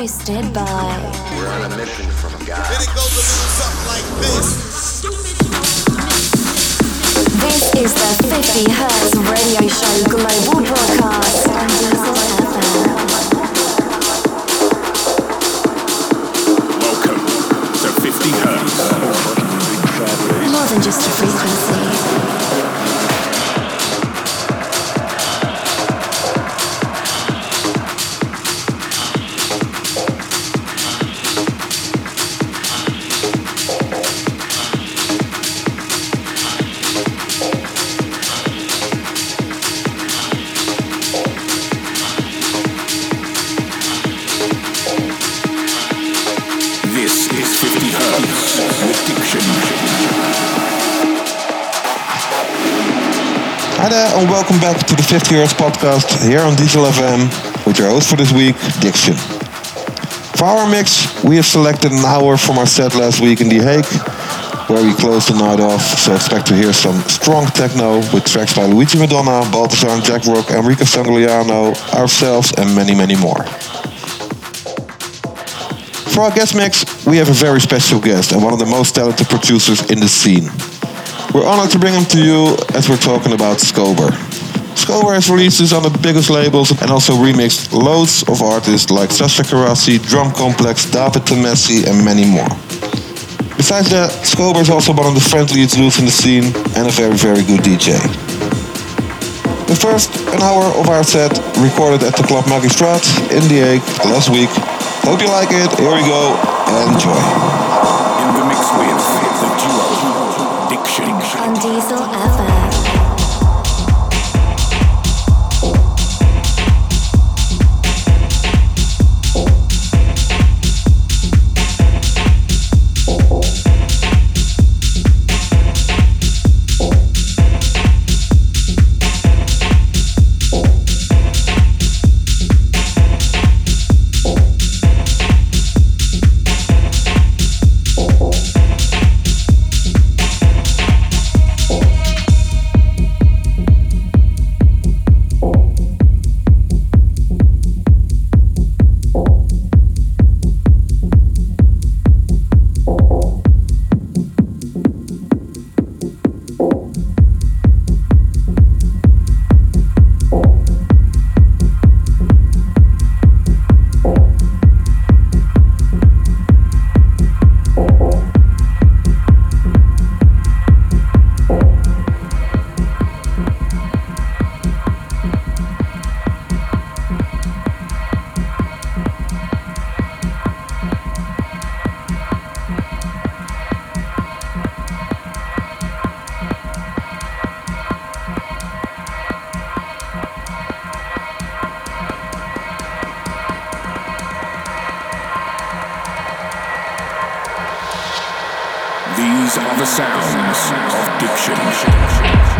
Hosted by We're on a mission from a guy. Then it goes a little something like this. This is the 50 Hertz radio show global broadcast on FM. Welcome to 50 Hertz. More than just a frequency. Welcome back to the 50 Hertz podcast here on Diesel FM with your host for this week, Diction. For our mix, we have selected an hour from our set last week in The Hague, where we closed the night off. So expect to hear some strong techno with tracks by Luigi Madonna, Balthazar and Jack Rock, Enrico Sangiuliano, ourselves, and many, many more. For our guest mix, we have a very special guest and one of the most talented producers in the scene. We're honored to bring him to you as we're talking about Skober. Skober releases on the biggest labels and also remixed loads of artists like Sasha Carassi, Drum Complex, David Temessi, and many more. Besides that, Skober is also one of the friendliest dudes in the scene and a very, very good DJ. The first an hour of our set recorded at the Club Magistrat in The Hague last week. Hope you like it. Here we go. Enjoy. These are the sounds of Diction.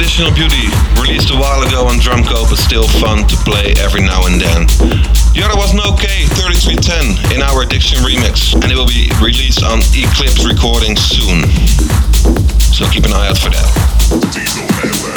Unconditional Beauty, released a while ago on Drumcode, but still fun to play every now and then. The other was No K 3310 in our Addiction remix, and it will be released on Eclipse Recordings soon. So keep an eye out for that.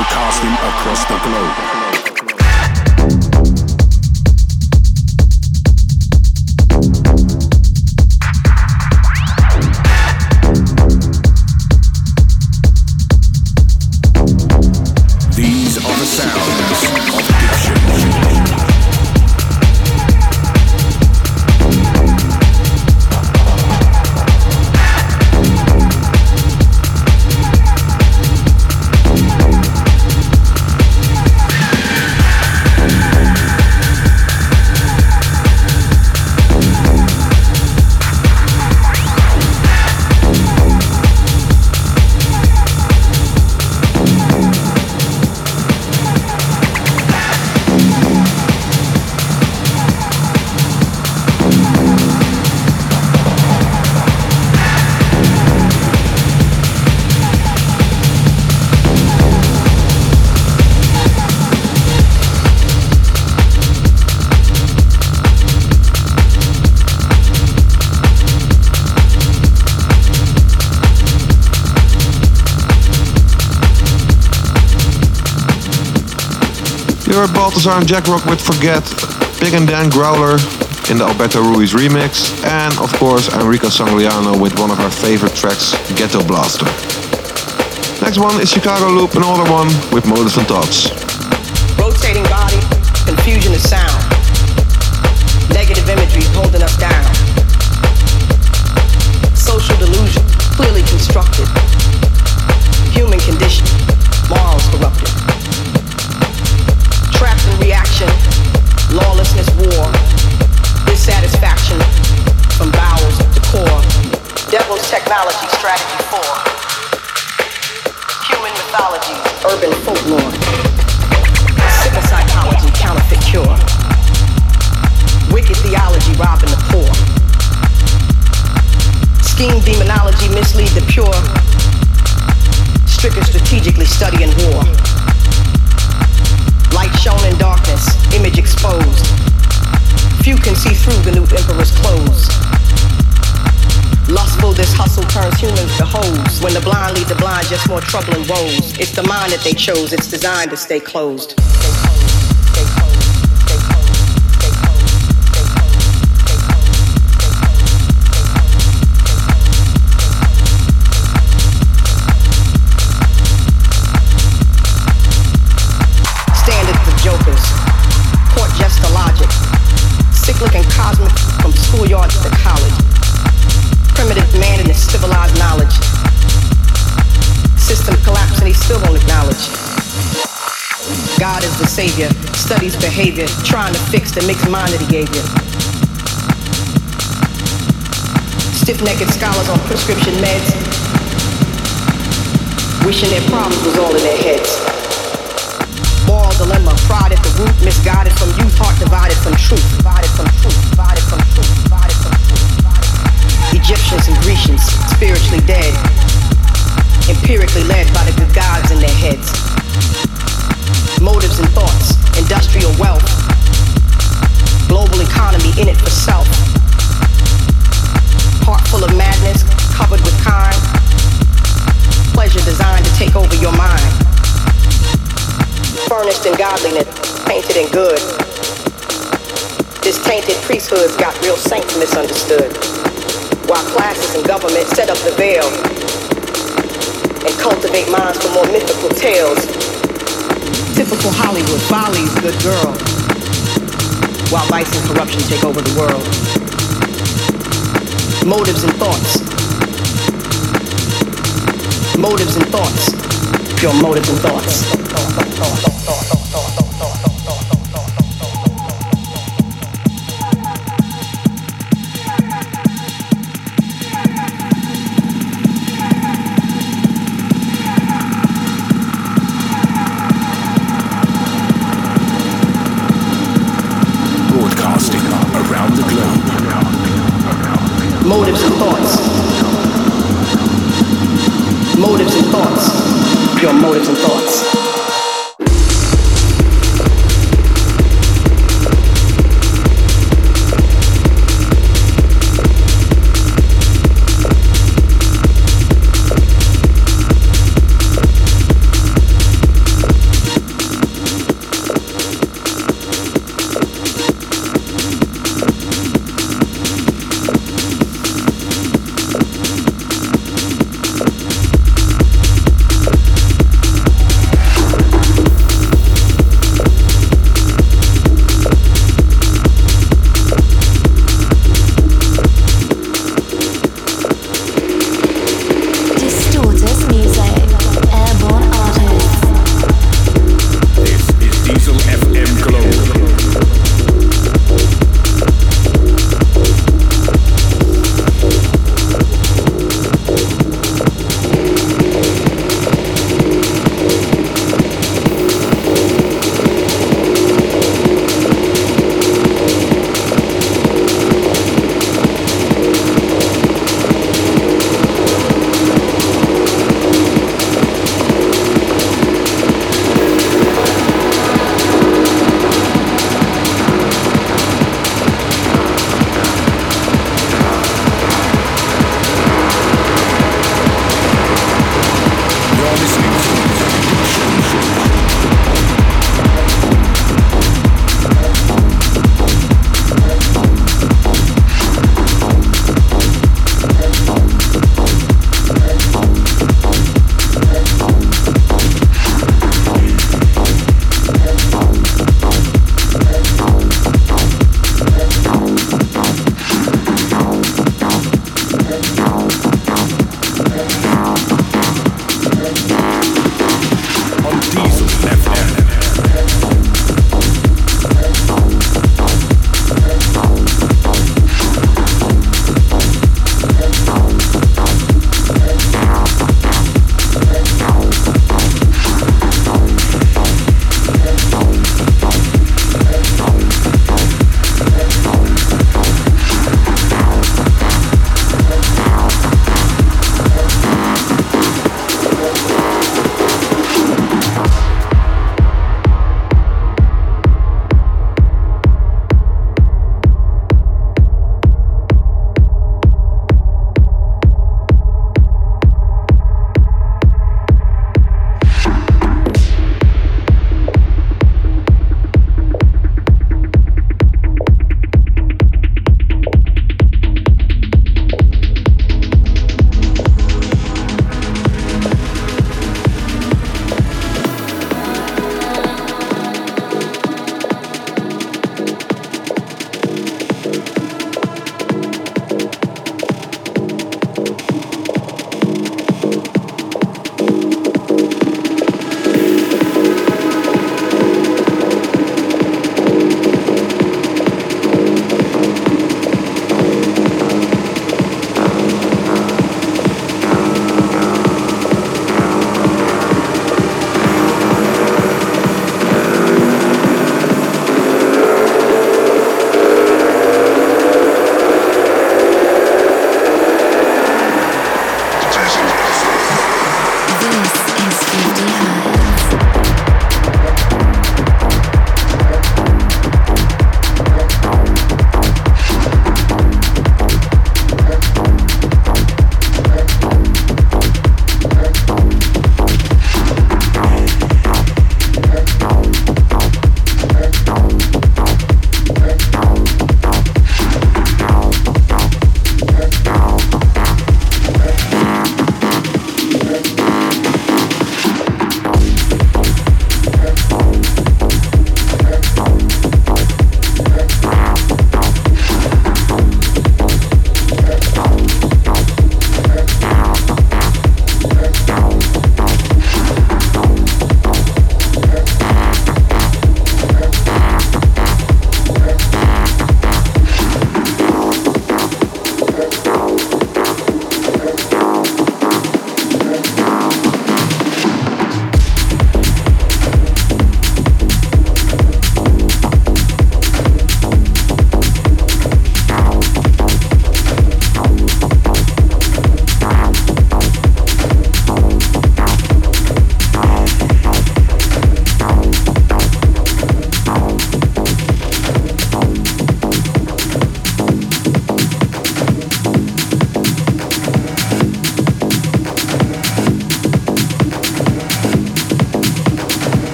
broadcasting across the globe. Balthazar and Jack Rock with Forget, Big and Dan Growler in the Alberto Ruiz remix, and of course Enrico Sangiuliano with one of our favorite tracks, Ghetto Blaster. Next one is Chicago Loop, another one with Motives and Thoughts. Rotating body, confusion of sound. Negative imagery holding us down. Social delusion, clearly constructed. Human condition, in reaction, lawlessness, war, dissatisfaction from bowels to core. Devil's technology, strategy four. Human mythology, urban folklore. Sickle psychology, counterfeit cure. Wicked theology, robbing the poor. Scheme demonology, mislead the pure. Stricken strategically studying war. Light shown in darkness, image exposed. Few can see through the new emperor's clothes. Lustful, this hustle turns humans to hoes. When the blind lead the blind, just more trouble and woes. It's the mind that they chose, it's designed to stay closed. Savior, studies behavior, trying to fix the mixed mind that he gave you. Stiff-necked scholars on prescription meds, wishing their problems was all in their heads. Moral dilemma, pride at the root, misguided from youth, heart divided from truth, divided from truth, divided from truth, divided from truth. Egyptians and Grecians, spiritually dead, empirically led by the good gods in their heads. Motives and thoughts, industrial wealth, global economy in it for self. Heart full of madness, covered with kind. Pleasure designed to take over your mind. Furnished in godliness, painted in good. This tainted priesthood's got real saints misunderstood. While classes and government set up the veil and cultivate minds for more mythical tales. Typical Hollywood follies, good girl. While vice and corruption take over the world. Motives and thoughts. Motives and thoughts. Your motives and thoughts. Motives and thoughts. Motives and thoughts. Pure motives and thoughts.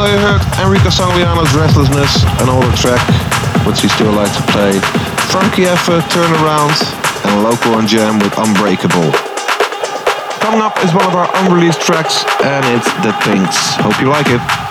So you heard Enrico Sangiuliano's Restlessness, an older track, which he still likes to play. Funky Effort, Turnaround, and Local and Jam with Unbreakable. Coming up is one of our unreleased tracks, and it's The Things. Hope you like it.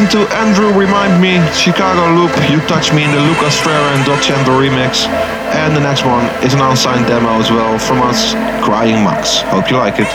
Listen to Andrew Remind Me, Chicago Loop, You Touch Me in the Luca Strera and Dot Chandler remix. And the next one is an unsigned demo as well from us, Crying Max. Hope you like it.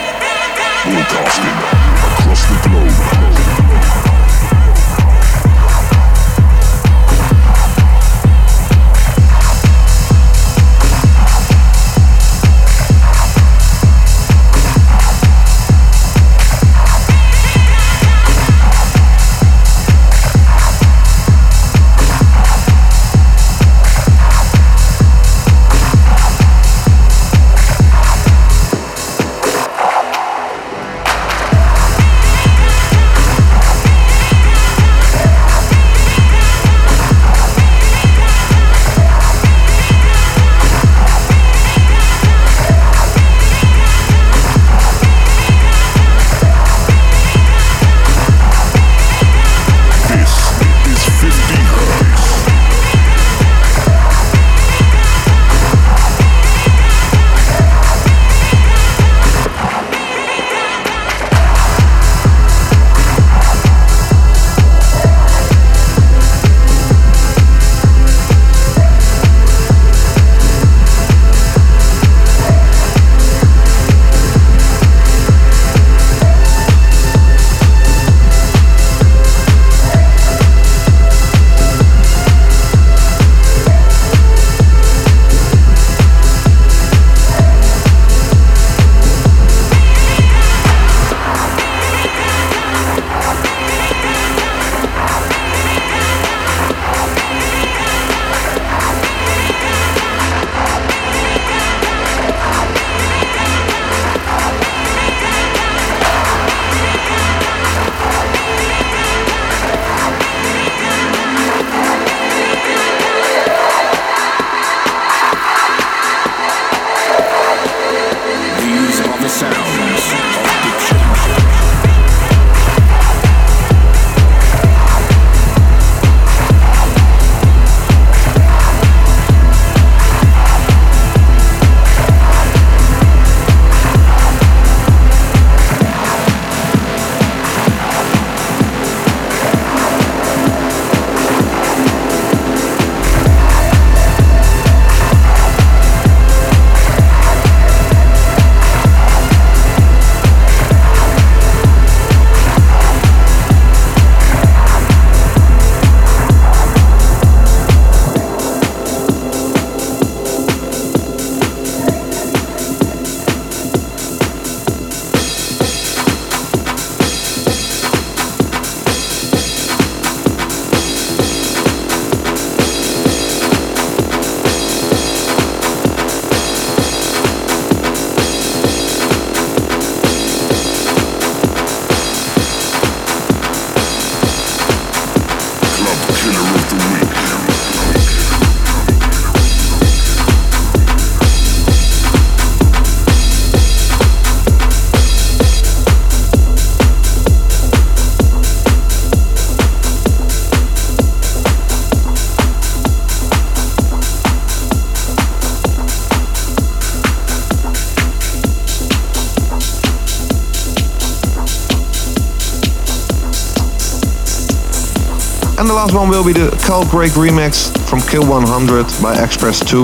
Last one will be the Carl Craig remix from Kill 100 by X-Press 2.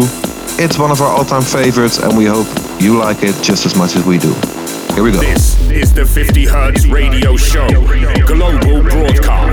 It's one of our all-time favorites and we hope you like it just as much as we do. Here we go. This is the 50 Hertz Radio Show, global broadcast.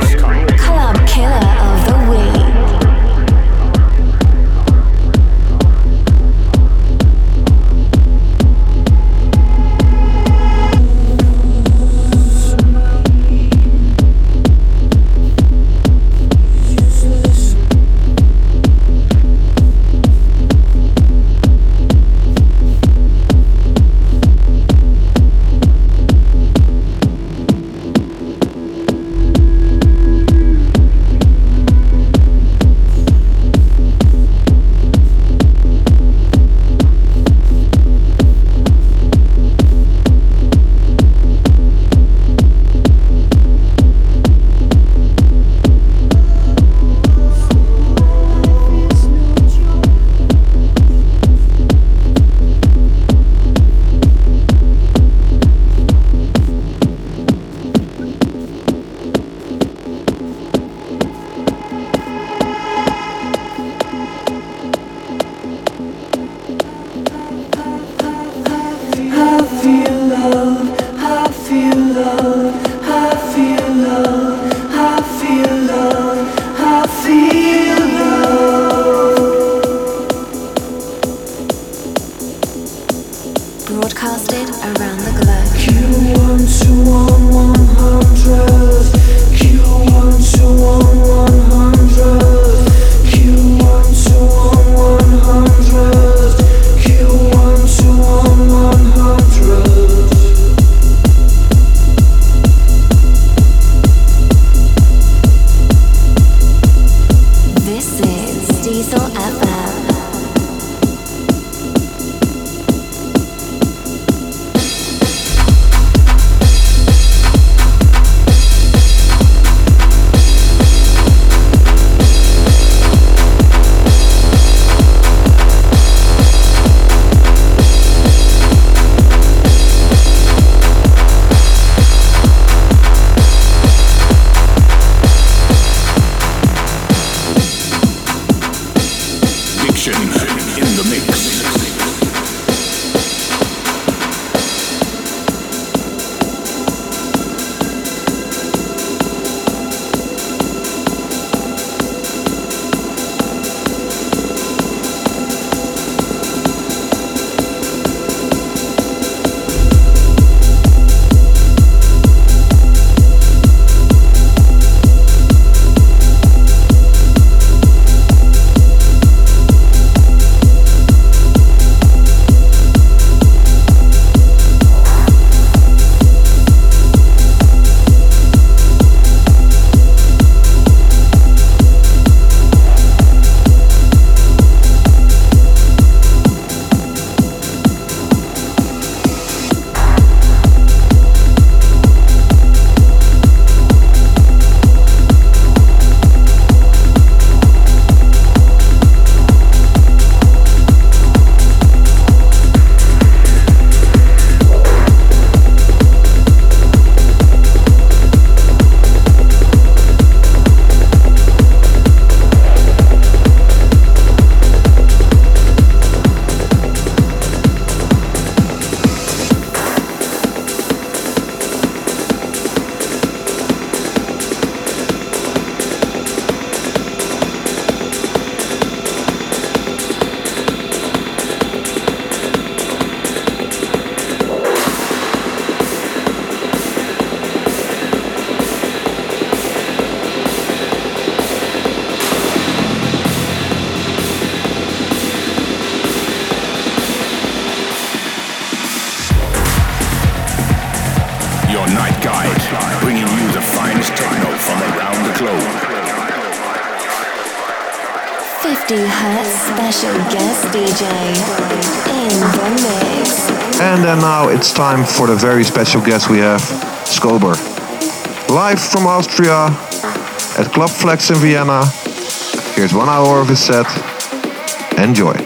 And then now it's time for the very special guest we have, Skober. Live from Austria at Club Flex in Vienna. Here's one hour of his set. Enjoy.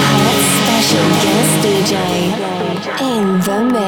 hot special guest DJ in the mix.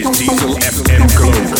is Diesel FM Globe.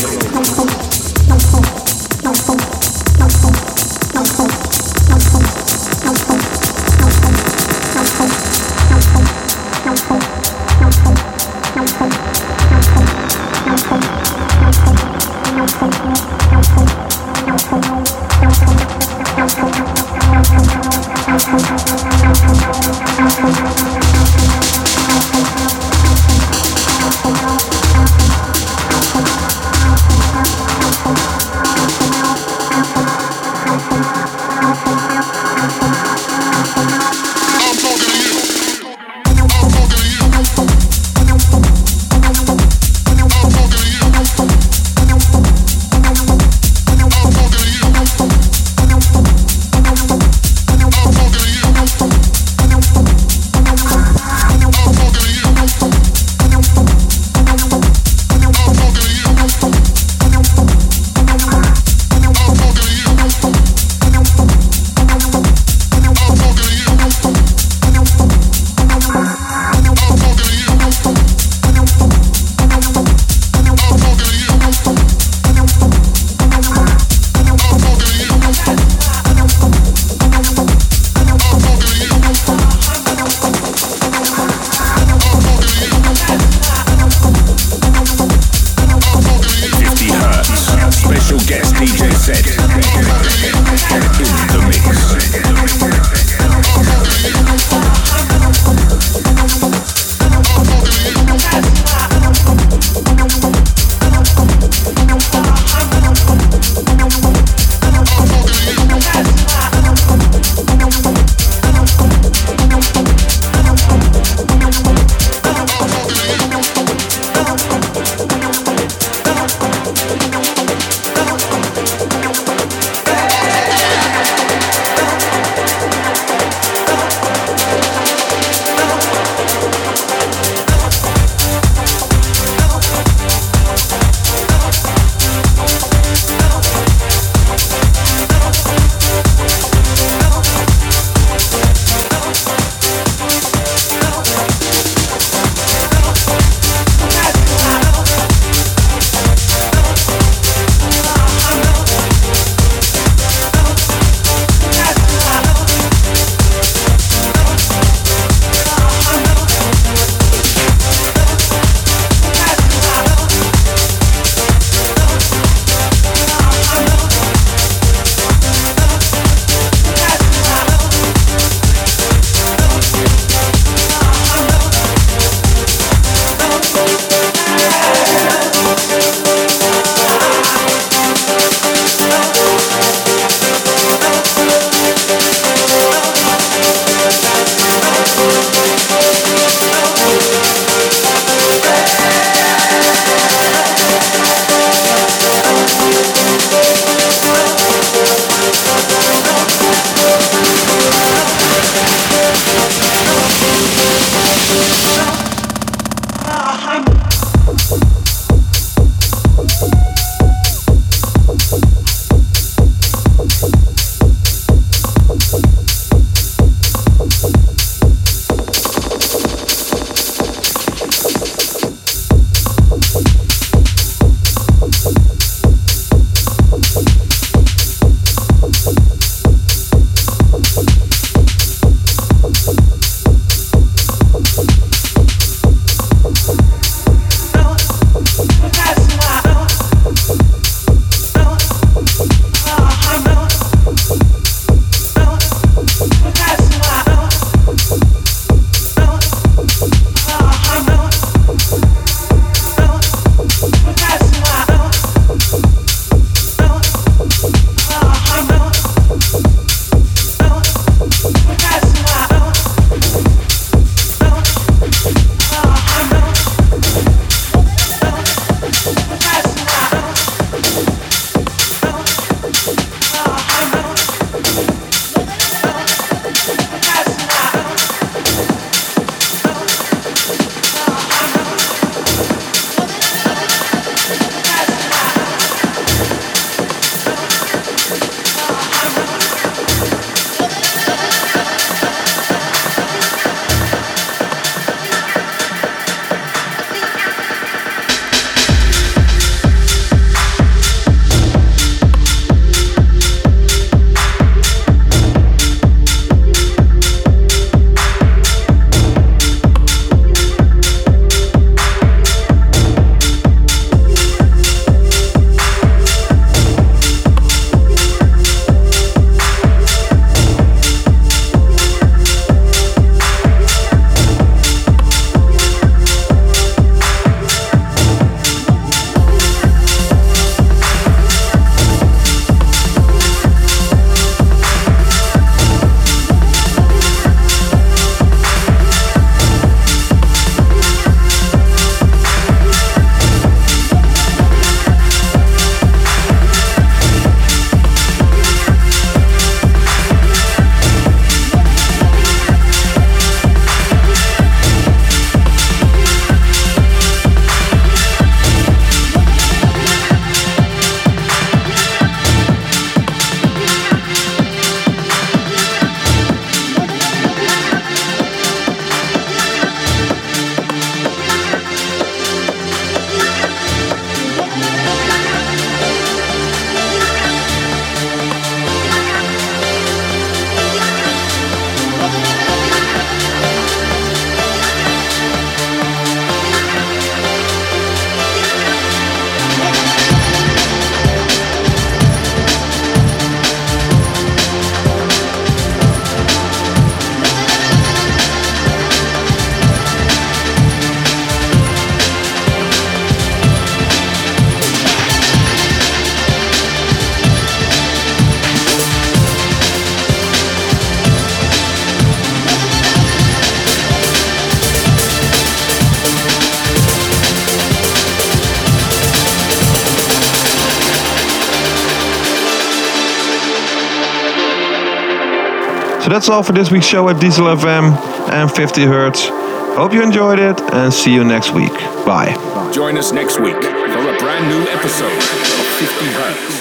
All for this week's show at Diesel FM and 50 Hertz. Hope you enjoyed it and see you next week. Bye. Join us next week for a brand new episode of 50 Hertz.